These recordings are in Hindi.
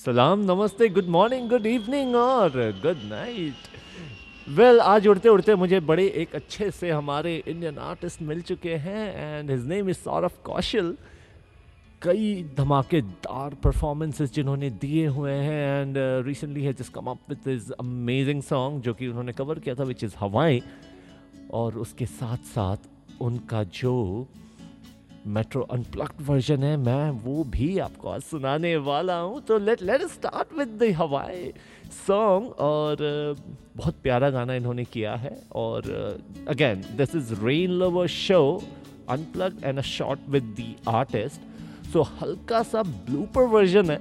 सलाम, नमस्ते गुड मॉर्निंग गुड इवनिंग और गुड नाइट वेल आज उड़ते उड़ते मुझे बड़े एक अच्छे से हमारे इंडियन आर्टिस्ट मिल चुके हैं and his name is Saurabh Kaushal कई धमाकेदार परफॉर्मेंसेस जिन्होंने दिए हुए हैं एंड रिसेंटली है just come up with this amazing song जो कि उन्होंने कवर किया था विच इज़ हवाएँ और उसके साथ साथ उनका जो मेट्रो अनप्लग्ड वर्जन है मैं वो भी आपको आज सुनाने वाला हूँ। तो let let start with the हवाई सॉन्ग और बहुत प्यारा गाना इन्होंने किया है और again this is rain lover show unplug and a short with the artist so हल्का सा ब्लूपर वर्जन है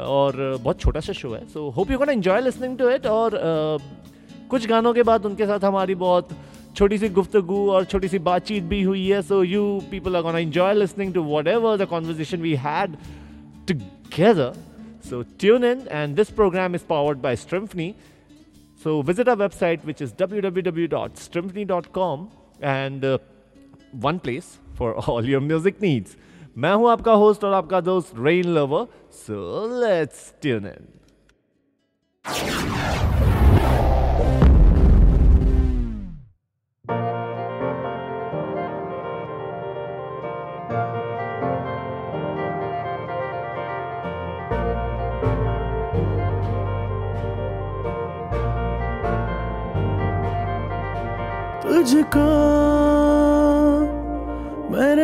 और बहुत छोटा सा शो है। So hope you can enjoy listening to it और uh, कुछ गानों के बाद उनके साथ हमारी बहुत छोटी सी गुफ्तगु और छोटी सी बातचीत भी हुई है so you people are gonna enjoy listening to whatever the conversation we had together So tune in, and this program is powered by Strimphny. So visit our website, which is www.strimphny.com, and uh, one place for all your music needs. मैं हूँ आपका होस्ट और आपका दोस्त rain lover so let's tune in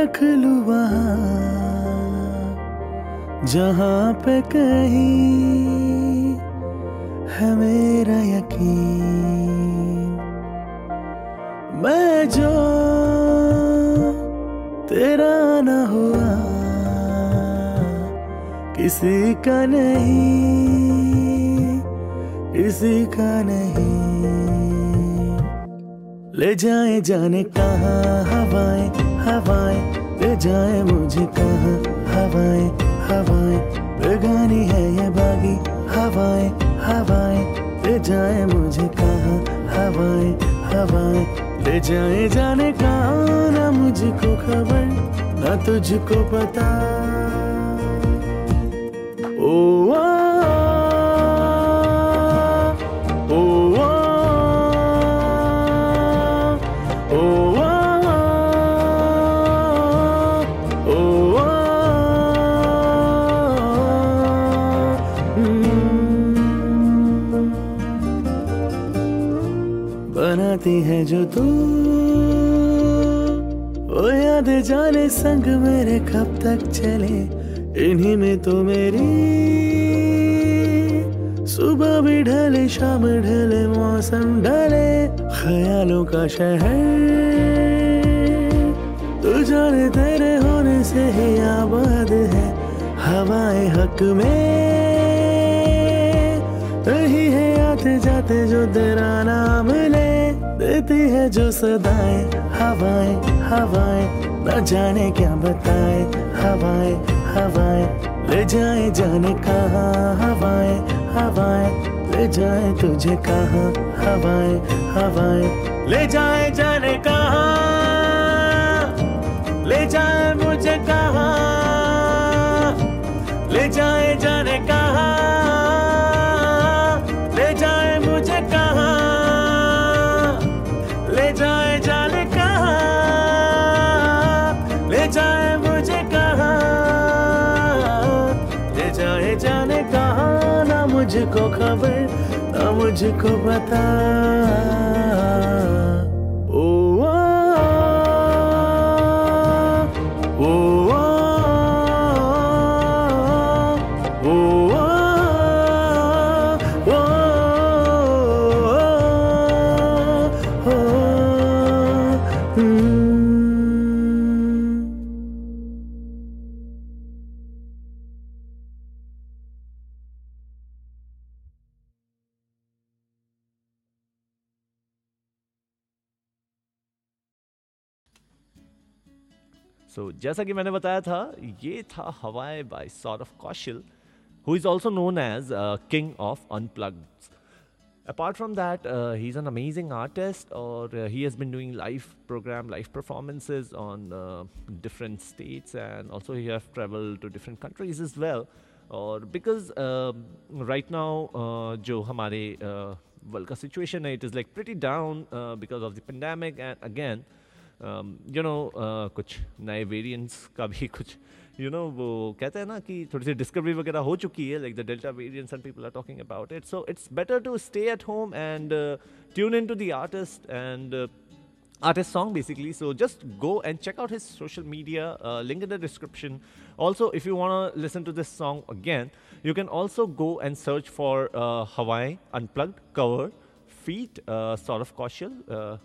रख लू वहाँ, जहाँ पे कहीं है मेरा यकीन। मैं जो तेरा न हुआ, किसी का नहीं, किसी का नहीं। ले जाए जाने कहाँ, हवाएँ हवाएँ जाए मुझे कहा? हवाएँ हवाएँ बेगानी है ये बागी। हवाएँ हवाएँ ले जाए मुझे कहा? हवाएँ हवाएँ ले जाए जाने का ना मुझको खबर ना तुझको पता। ओ आ, संग मेरे कब तक चले? इन्हीं में तो मेरी सुबह भी ढले, शाम ढले, मौसम ढले, ख्यालों का शहर। तू जाने तेरे होने से ही आबाद है, हवाएँ हक में। रही है आते जाते जो तेरा नाम ले, देती है जो सदाएँ, हवाएँ हवाएँ। न जाने क्या बताए, हवाएँ हवाएँ, ले जाए जाने कहाँ, हवाएँ हवाएँ, ले जाए तुझे कहाँ, हवाएँ हवाएँ, ले जाए जाने कहाँ, ले जाए मुझे कहाँ, ले जाए जाने कहाँ। मुझको पता सो so, जैसा कि मैंने बताया था ये था हवाए by Saurabh Kaushal who is also known as king of unplug apart from that he is an amazing artist और he has been doing live programme live performances on different states and also he have travel to different countries as well और बिकॉज़ राइट नाउ जो हमारे वर्ल्ड का सिचुएशन है it is like pretty down because of the pandemic and again you know कुछ नए वेरिएंट्स का भी कुछ यू नो वो कहते हैं ना कि थोड़ी सी डिस्कवरी वगैरह हो चुकी है like the delta variants and people are talking about it so it's better to stay at home and tune in to the artist and artist song basically so just go and check out his social media uh, link in the description also if you want to listen to this song again you can also go and search for uh, hawaii unplugged cover feat uh, sort of caution uh,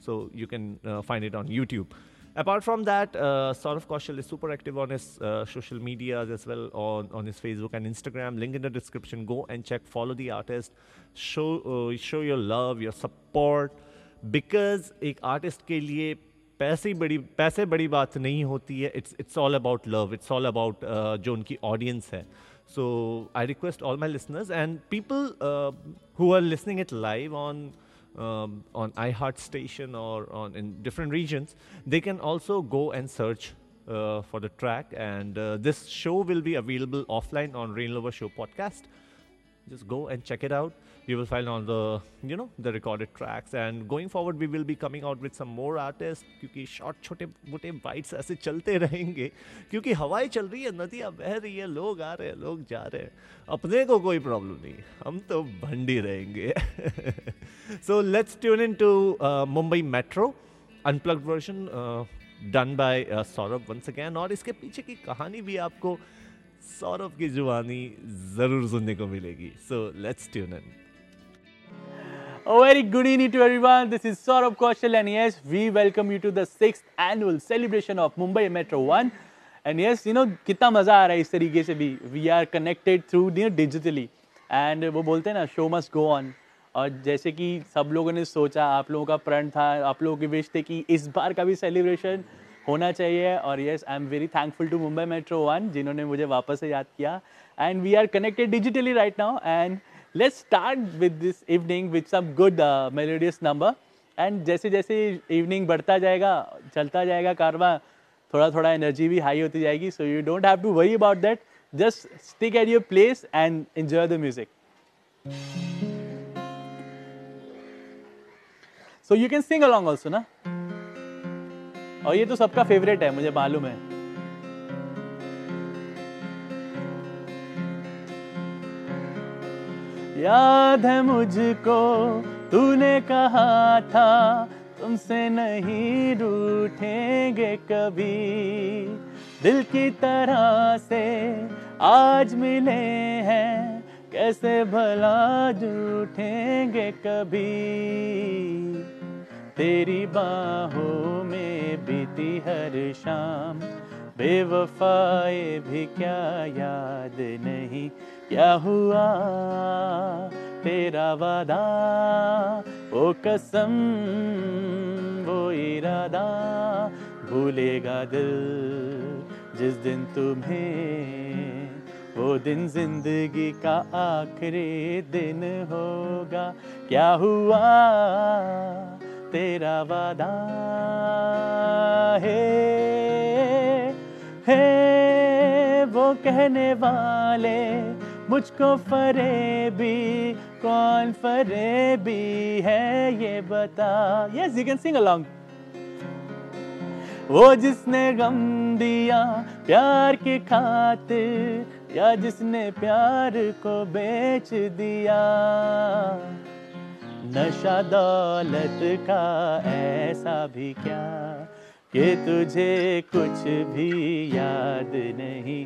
so you can uh, find it on youtube apart from that uh, sort of caution is super active on his uh, social medias as well on, on his facebook and instagram link in the description go and check follow the artist show uh, show your love your support because एक आर्टिस्ट के लिए पैसे बड़ी पैसे बड़ी बात नहीं होती है it's it's all about love it's all about जो उनकी ऑडियंस है so I request all my listeners and people who are listening it live on on iHeart station or on in different regions, they can also go and search uh, for the track. And uh, this show will be available offline on Rain Lover Show podcast. Just go and check it out. You will find all the you know the recorded tracks. And going forward, we will be coming out with some more artists क्योंकि शॉर्ट छोटे मोटे बाइट्स ऐसे चलते रहेंगे क्योंकि हवाएँ चल रही है नदियाँ बह रही है लोग आ रहे हैं लोग जा रहे हैं अपने को कोई प्रॉब्लम नहीं हम तो भंडी रहेंगे so let's tune in to Mumbai metro unplugged version done by Saurabh once again और इसके पीछे की कहानी भी आपको सौरभ की जुबानी ज़रूर सुनने को मिलेगी. So let's tune in A very good evening to everyone. This is Saurabh Kaushal, and yes, we welcome you to the sixth annual celebration of Mumbai Metro One. And yes, you know कितना मज़ा आ रहा है इस तरीके से भी. We are connected through digitally and वो बोलते हैं ना शो मस्ट गो ऑन और जैसे कि सब लोगों ने सोचा आप लोगों का प्रण था आप लोगों की विश थे कि इस बार का भी सेलिब्रेशन होना चाहिए. और yes I am very thankful to Mumbai metro one जिन्होंने मुझे वापस से याद किया. And we are connected digitally right now and let's start this evening with some good uh, melodious number. And जैसे जैसे इवनिंग बढ़ता जाएगा चलता जाएगा कारवा थोड़ा थोड़ा एनर्जी भी हाई होती जाएगी so you don't have to worry about that just stick at your place and enjoy the music so you can sing along also ना और ये तो सबका फेवरेट है मुझे मालूम है। याद है मुझको, तूने कहा था, तुमसे नहीं रूठेंगे कभी। दिल की तरह से आज मिले हैं, कैसे भला रूठेंगे कभी। तेरी बाहों में बीती हर शाम, बेवफाए भी क्या याद नहीं। क्या हुआ तेरा वादा? वो कसम, वो इरादा। भूलेगा दिल जिस दिन तुम्हें, वो दिन ज़िंदगी का आखिरी दिन होगा। क्या हुआ तेरा वादा? है है, वो कहने वाले मुझको फरेबी, कौन फरेबी है ये बता। Yes you can sing along वो जिसने गम दिया प्यार की खातिर, या जिसने प्यार को बेच दिया। नशा दौलत का ऐसा भी क्या, कि तुझे कुछ भी याद नहीं।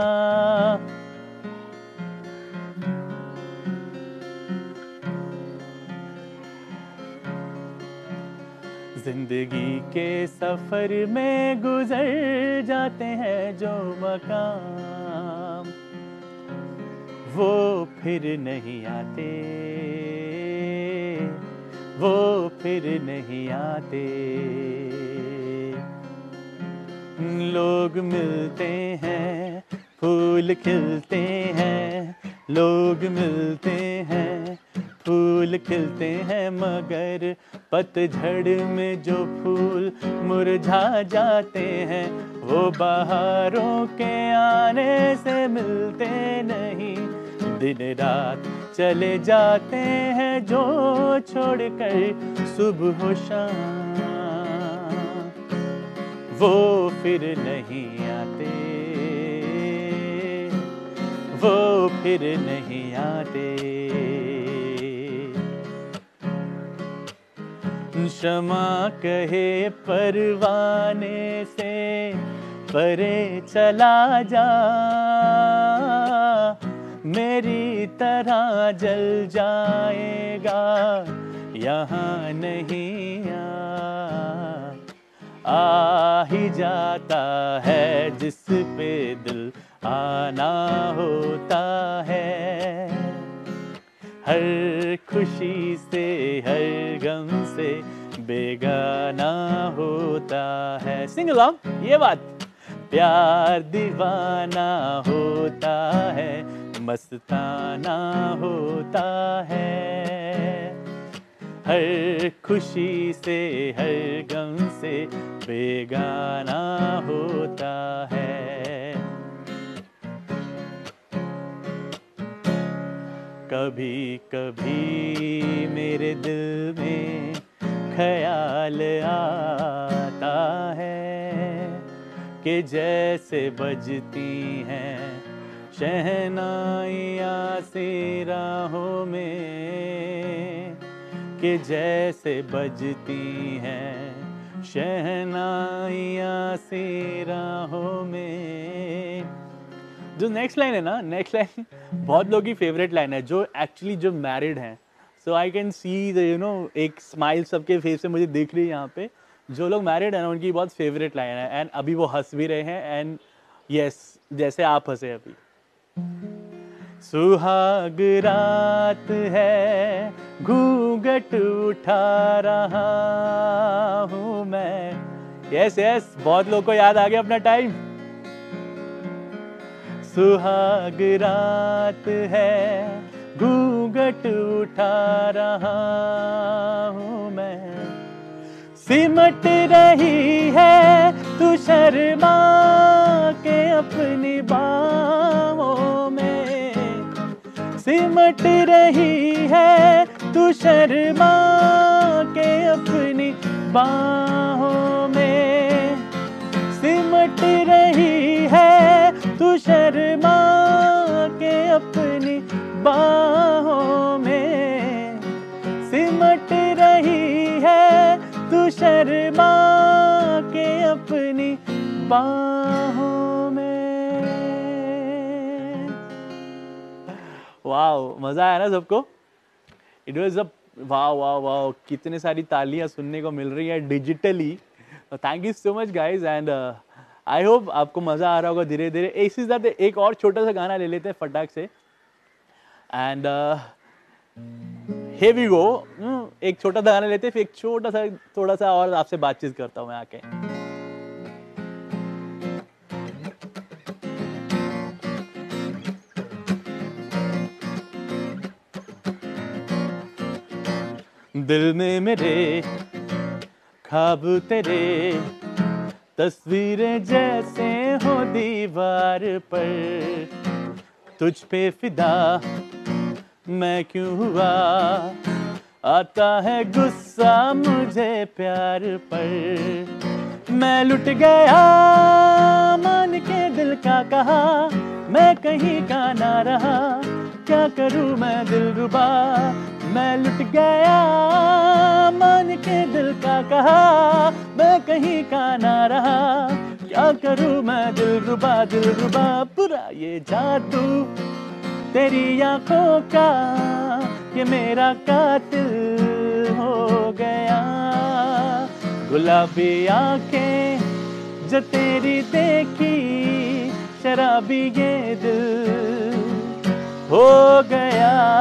ज़िंदगी के सफ़र में गुजर जाते हैं जो मकाम। वो फिर नहीं आते। वो फिर नहीं आते। लोग मिलते हैं, फूल खिलते हैं, लोग मिलते हैं फूल खिलते हैं मगर पतझड़ में जो फूल मुरझा जाते हैं, वो बहारों के आने से मिलते नहीं। दिन रात चले जाते हैं जो छोड़कर सुबह शाम। वो फिर नहीं आते, वो फिर नहीं आते। क्षमा कहे परवाने से, परे चला जा। मेरी तरह जल जाएगा, यहाँ नहीं आ। आ ही जाता है जिस पे दिल आना होता है। हर खुशी से, हर गम से बेगाना होता है। सिंग along, ये बात। प्यार दीवाना होता है मस्ताना होता है। हर खुशी से हर गम से बेगाना होता है। कभी कभी मेरे दिल में ख्याल आता है कि जैसे बजती हैं शहनाइया से राहों में, कि जैसे बजती हैं शहनाइया से राहों में। जो नेक्स्ट लाइन है ना नेक्स्ट लाइन बहुत लोगों की फेवरेट लाइन है, जो एक्चुअली जो मैरिड हैं so I can see the you know एक स्माइल सबके फेस पे मुझे दिख रही है यहाँ पे। जो लोग मैरिड हैं उनकी बहुत फेवरेट लाइन है। एंड अभी वो हंस भी रहे हैं। एंड यस yes, जैसे आप हंसे अभी। सुहाग रात है घूंघट उठा रहा हूँ मैं। यस यस बहुत लोग को याद आ गया अपना टाइम सुहाग रात है घूंघट उठा रहा हूँ मैं। सिमट रही है तू शर्मा के अपनी बाहों में। सिमट रही है तू शर्मा के अपनी बाहों में। सिमट रही है तू शर्मा बाहों में सिमट रही है तू शर्मा के अपनी बाहों में। वाह मज़ा आया ना सबको? इट वॉज़ अ वाह वाह वाह कितने सारी तालियाँ सुनने को मिल रही है digitally thank you so much guys and I hope आपको मज़ा आ रहा होगा धीरे धीरे इसी साथ एक और छोटा सा गाना ले लेते हैं फटाक से। एंड हे वी गो एक छोटा सा गाना लेते फिर एक छोटा सा, थोड़ा सा और आपसे बातचीत करता हूँ मैं आके। दिल में मेरे, खाब तेरे, तस्वीरें जैसे हो दीवार पर, तुझ पे फिदा मैं क्यों हुआ? आता है गुस्सा मुझे प्यार पर। मैं लुट गया, मान के दिल का कहा। मैं कहीं का ना रहा, क्या करूँ मैं दिल रुबा? मैं लुट गया, मान के दिल का कहा। मैं कहीं का ना रहा, क्या करूँ मैं दिल रुबा? दिल रुबा पूरा ये जादू। तेरी आँखों का ये मेरा कातिल हो गया। गुलाबी आँखें जो तेरी देखी, शराबी ये दिल हो गया।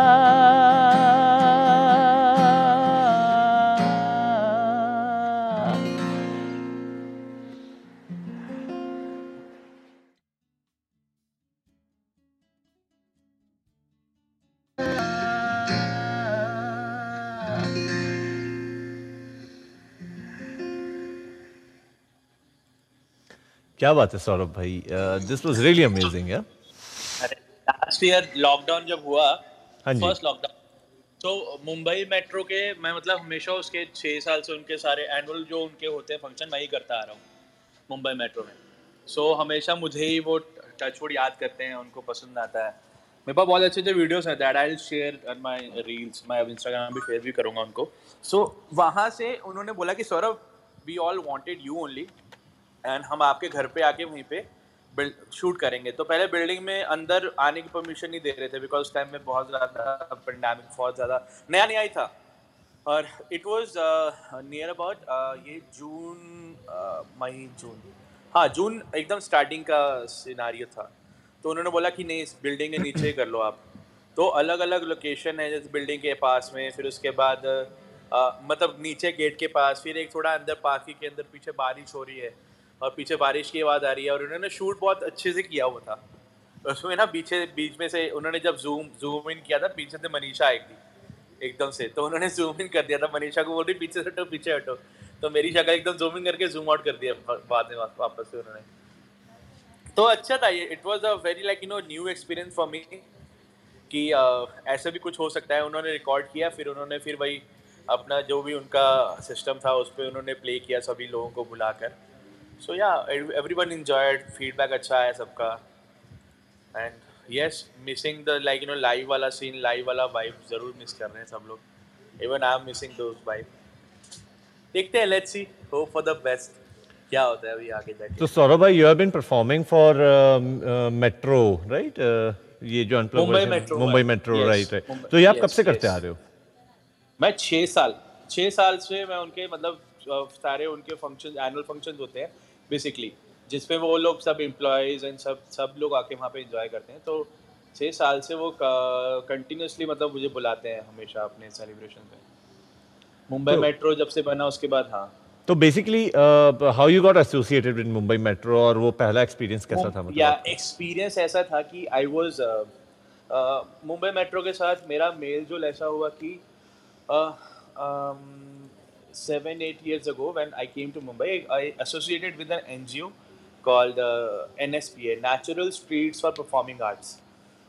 क्या बात है सौरभ भाई? दिस वाज रियली अमेजिंग या लास्ट ईयर लॉकडाउन जब हुआ हाँ फ़र्स्ट लॉकडाउन तो मुंबई मेट्रो के मैं मतलब हमेशा उसके छः साल से उनके सारे एनुअल जो उनके होते हैं फ़ंक्शन मैं ही करता आ रहा हूँ मुंबई मेट्रो में। सो so, हमेशा मुझे ही वो टचवुड याद करते हैं उनको पसंद आता है। मेरे पास बहुत अच्छे अच्छे वीडियोस हैं that I share on my reels मैं अब इंस्टाग्राम भी शेयर भी करूँगा उनको। सो so, वहाँ से उन्होंने बोला कि Saurabh we all wanted you only and हम आपके घर पे आके वहीं पे शूट करेंगे तो पहले बिल्डिंग में अंदर आने की परमिशन नहीं दे रहे थे बिकॉज़ टाइम में बहुत ज़्यादा पेंडेमिक बहुत ज़्यादा नया नया ही था और इट वॉज़ नियर अबाउट ये जून मई जून हाँ जून एकदम स्टार्टिंग का सिनारियो था तो उन्होंने बोला कि नहीं इस बिल्डिंग के नीचे ही कर लो आप तो अलग अलग लोकेशन है जैसे बिल्डिंग के पास में फिर उसके बाद आ, मतलब नीचे गेट के पास फिर एक थोड़ा अंदर पार्किंग के अंदर पीछे बारिश हो रही है और पीछे बारिश की आवाज़ आ रही है और उन्होंने शूट बहुत अच्छे से किया हुआ था। उसमें ना पीछे, बीच में से उन्होंने जब जूम जूम इन किया था, पीछे से मनीषा आई थी, एकदम से। तो उन्होंने जूम इन कर दिया था, मनीषा को बोल रही, पीछे से हटो, पीछे हटो। तो मेरी शक्ल एकदम जूम इन करके जूम आउट कर दिया बाद में वापस से उन्होंने। तो अच्छा था ये it was a very like you know new experience for me कि ऐसा भी कुछ हो सकता है। उन्होंने रिकॉर्ड किया, फिर उन्होंने फिर वही अपना जो भी उनका सिस्टम था, उस पर उन्होंने प्ले किया सभी लोगों को बुलाकर। सो या एवरीवन एंजॉयड फीडबैक अच्छा है सबका. And yes missing the like you know live वाला सीन लाइव वाला वाइब ज़रूर मिस कर रहे हैं सब लोग. Even I am missing those vibe देखते हैं let's see hope for the best क्या होता है अभी आगे जाके? तो सौरभ भाई you have been performing for metro right ये जो Mumbai metro Mumbai metro right right तो ये आप कब से करते आ रहे हो? मैं छः साल छः साल से मैं उनके मतलब सारे उनके फ़ंक्शन एनुअल फ़ंक्शन होते हैं। बेसिकली जिसपे वो लोग सब एम्प्लॉयज़ एंड सब सब लोग आके वहाँ पे इंजॉय करते हैं। तो छः साल से वो कंटिन्यूसली मतलब मुझे बुलाते हैं हमेशा अपने सेलिब्रेशन पे। मुंबई तो, मेट्रो जब से बना उसके बाद हाँ। तो basically how you got associated with Mumbai metro और वो पहला एक्सपीरियंस कैसा था मतलब? या एक्सपीरियंस ऐसा था कि आई वाज मुंबई मेट्रो के साथ मेरा मेल जो ऐसा हुआ कि uh, um, seven, eight years ago, when I came to Mumbai, I associated with an NGO called uh, NSPA, Natural Streets for Performing Arts.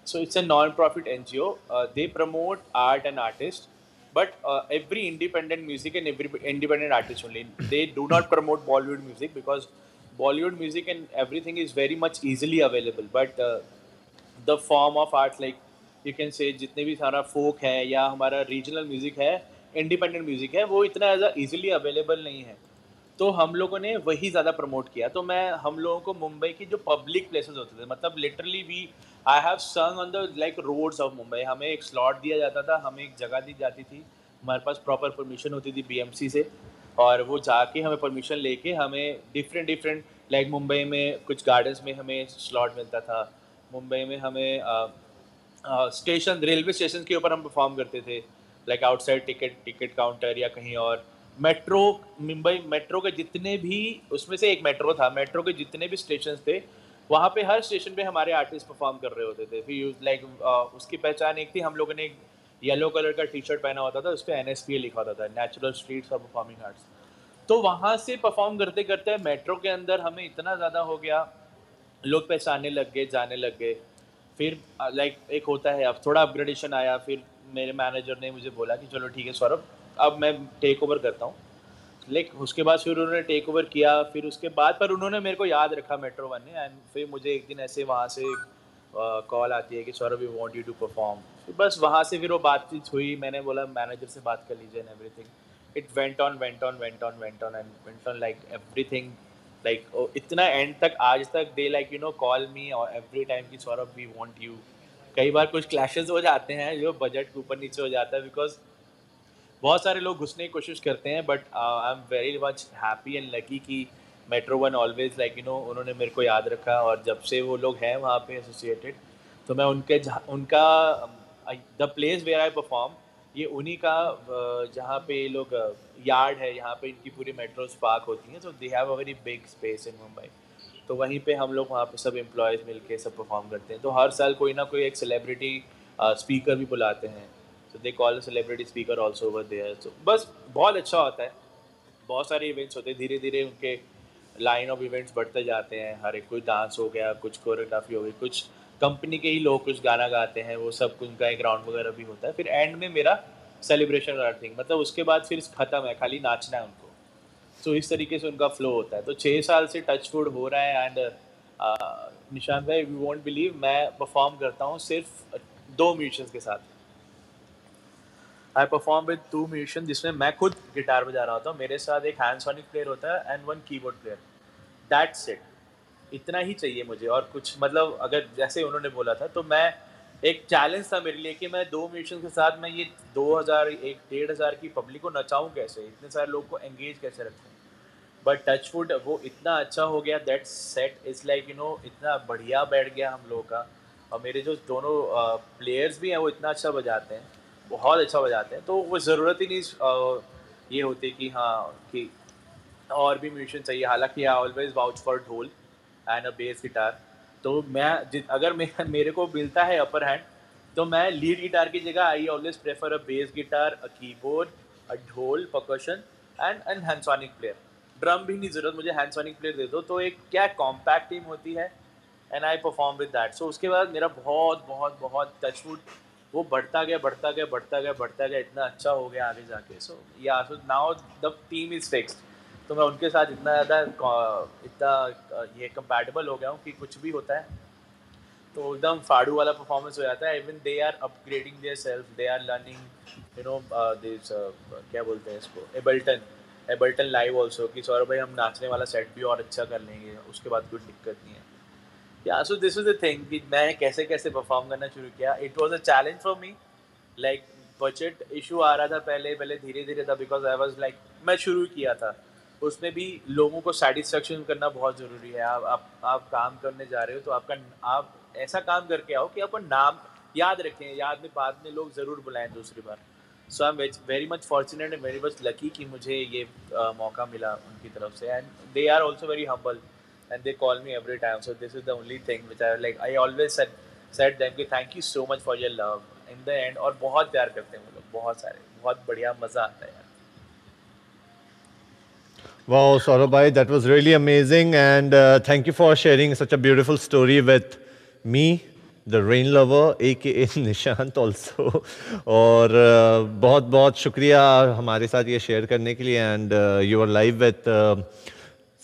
So it's a non-profit NGO. Uh, they promote art and artists, but uh, every independent music and every independent artist only. They do not promote Bollywood music because Bollywood music and everything is very much easily available. But uh, the form of art, like you can say, जितने भी सारा folk है या हमारा regional music है Independent music है, वो इतना ज़्यादा ईजिली अवेलेबल नहीं है। तो हम लोगों ने वही ज़्यादा प्रमोट किया। तो मैं हम लोगों को मुंबई की जो पब्लिक प्लेसेस होते थे मतलब literally we I have sung on the like roads of Mumbai. हमें एक स्लॉट दिया जाता था, हमें एक जगह दी जाती थी। हमारे पास प्रॉपर परमिशन होती थी बीएमसी से। और वो जाके हमें परमिशन लेके हमें डिफरेंट डिफरेंट लाइक मुंबई में कुछ गार्डन्स में हमें स्लॉट मिलता था। मुंबई में हमें स्टेशन रेलवे स्टेशन के ऊपर हम परफॉर्म करते थे। Like outside ticket ticket counter या कहीं और। मेट्रो मुंबई मेट्रो के जितने भी, उसमें से एक मेट्रो था। मेट्रो के जितने भी स्टेशन थे, वहाँ पे हर स्टेशन पे हमारे आर्टिस्ट परफॉर्म कर रहे होते थे। फिर लाइक उसकी पहचान एक थी, हम लोगों ने एक येलो कलर का टी शर्ट पहना होता था, उस पर एन एस पी लिखा होता था natural streets of performing arts तो वहाँ से परफॉर्म करते करते मेट्रो के अंदर हमें इतना ज़्यादा हो गया, लोग पहचानने लग गए, जाने लग गए। फिर लाइक एक होता है, अब थोड़ा अपग्रेडेशन आया, फिर मेरे मैनेजर ने मुझे बोला कि चलो ठीक है, सौरभ, अब मैं टेक ओवर करता हूँ। लेकिन उसके बाद फिर उन्होंने टेक ओवर किया, फिर उसके बाद पर उन्होंने मेरे को याद रखा मेट्रो वन ने एंड फिर मुझे एक दिन ऐसे वहाँ से कॉल आती है कि Saurabh you want you to perform फिर बस वहाँ से फिर वो बातचीत हुई, मैंने बोला मैनेजर से बात कर लीजिए and everything it went on went on went on went on and went on like everything like इतना एंड तक, आज तक they like you know call me और एवरी टाइम की सौरभ वी वांट यू कई बार कुछ क्लैशेज हो जाते हैं जो बजट के ऊपर नीचे हो जाता है बिकॉज़ बहुत सारे लोग घुसने की कोशिश करते हैं but I am very much happy and lucky कि metro one always like you know उन्होंने मेरे को याद रखा और जब से वो लोग हैं वहाँ पे एसोसिएटेड तो मैं उनके उनका the place where I perform ये उन्हीं का uh, जहाँ पे लोग यार्ड uh, है यहाँ पे इनकी पूरी मेट्रोज पार्क होती हैं तो they have a very big space in Mumbai तो वहीं पे हम लोग वहाँ पे सब एम्प्लॉयज़ मिल के सब परफॉर्म करते हैं। तो हर साल कोई ना कोई एक सेलिब्रिटी स्पीकर भी बुलाते हैं। तो they call celebrity speaker also over there तो बस बहुत अच्छा होता है। बहुत सारे इवेंट्स होते हैं। धीरे धीरे उनके लाइन ऑफ़ इवेंट्स बढ़ते जाते हैं। हर एक कोई डांस हो गया, कुछ कोरियोग्राफी हो गई, कुछ कंपनी के ही लोग कुछ गाना गाते हैं, वो सब उनका एक राउंड वगैरह भी होता है। फिर एंड में मेरा सेलिब्रेशन थिंग मतलब उसके बाद फिर ख़त्म है, खाली नाचना है उनको। तो इस तरीके से उनका फ्लो होता है। तो छः साल से टच फ़ूड हो रहा है एंड निशांत भाई वी वॉन्ट बिलीव मैं परफॉर्म करता हूँ सिर्फ़ दो म्यूजिशियंस के साथ। I perform with two musician जिसमें मैं खुद गिटार बजा रहा होता हूँ। मेरे साथ एक हैंड सोनिक प्लेयर होता है and one keyboard player that's it इतना ही चाहिए मुझे और कुछ मतलब अगर जैसे उन्होंने बोला था तो मैं, एक चैलेंज था मेरे लिए कि मैं दो म्यूजिशियन के साथ, मैं ये दो हज़ार एक, डेढ़ हज़ार की पब्लिक को नचाऊँ कैसे? इतने सारे लोग को एंगेज कैसे रखूँ? बट टच फुड वो इतना अच्छा हो गया that set is like you know इतना बढ़िया बैठ गया हम लोगों का। और मेरे जो दोनों प्लेयर्स भी हैं वो इतना अच्छा बजाते हैं बहुत अच्छा बजाते हैं। तो वो ज़रूरत ही नहीं ये होती कि हाँ कि और भी म्यूजिशियन चाहिए। हालाँकि I always vouch for dhol and a bass guitar तो मैं अगर मे, मेरे को मिलता है अपर हैंड तो मैं लीड गिटार की जगह I always prefer a bass guitar a keyboard a dhol percussion and and handsonic player drum भी नहीं ज़रूरत, मुझे हैंडसोनिक प्लेयर दे दो। तो एक क्या कॉम्पैक्ट टीम होती है and I perform with that so उसके बाद मेरा बहुत बहुत बहुत टचवुड वो बढ़ता गया बढ़ता गया बढ़ता गया बढ़ता गया, इतना अच्छा हो गया आगे जाके। So yeah so now the team is fixed तो मैं उनके साथ इतना ज़्यादा इतना ये कंपैटिबल हो गया हूँ कि कुछ भी होता है तो एकदम फाड़ू वाला परफॉर्मेंस हो जाता है। Even they are upgrading their self they are learning you know this क्या बोलते हैं इसको एबल्टन एबल्टन लाइव ऑल्सो कि सौरभ भाई, हम नाचने वाला सेट भी और अच्छा कर लेंगे, उसके बाद कोई दिक्कत नहीं है। Yeah so this is the thing कि मैंने कैसे कैसे परफॉर्म करना शुरू किया। It was a challenge for me like budget issue आ रहा था पहले पहले धीरे धीरे था बिकॉज़ आई वॉज़ लाइक मैं शुरू किया था। उसमें भी लोगों को सेटिस्फेक्शन करना बहुत ज़रूरी है। आप आप आप काम करने जा रहे हो तो आपका, आप ऐसा काम करके आओ कि आपका नाम याद रखें, याद में बाद में लोग ज़रूर बुलाएँ दूसरी बार। So I am very much fortunate and very much lucky कि मुझे ये uh, मौका मिला उनकी तरफ़ से। And they are also very humble and they call me every time so this is the only thing which I like I always set set them कि thank you so much for your love in the end और बहुत प्यार करते हैं वो लोग बहुत सारे। बहुत बढ़िया मज़ा आता है यार। Wow, Saurabhai, that was really amazing. And uh, thank you for sharing such a beautiful story with me, the rain lover, aka Nishant also. और uh, बहुत बहुत शुक्रिया हमारे साथ ये शेयर करने के लिए and you are live with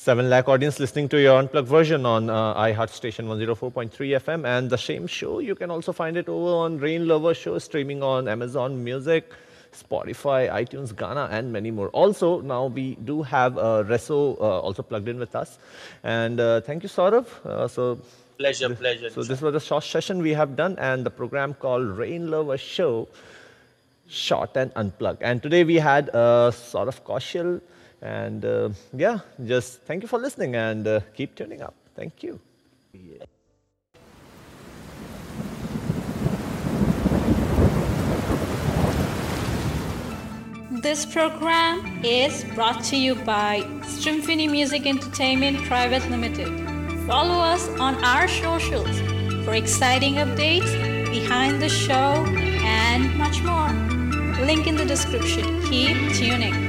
7 lakh audience listening to your unplugged version on uh, iHeart Station 104.3 FM. And the same show, you can also find it over on Rain Lover Show, streaming on Amazon Music. Spotify, iTunes, Ghana, and many more. Also, now we do have uh, Reso uh, also plugged in with us. And uh, thank you, Saurav. Uh, so, pleasure, pleasure. So, this was a short session we have done, and the program called Rain Lover Show, short and unplugged. And today we had uh, Saurav Kaushal. And uh, yeah, just thank you for listening and uh, keep tuning up. Thank you. Yeah. This program is brought to you by Symphony Music Entertainment Private Limited. Follow us on our socials for exciting updates, behind the show, and much more. Link in the description. Keep tuning.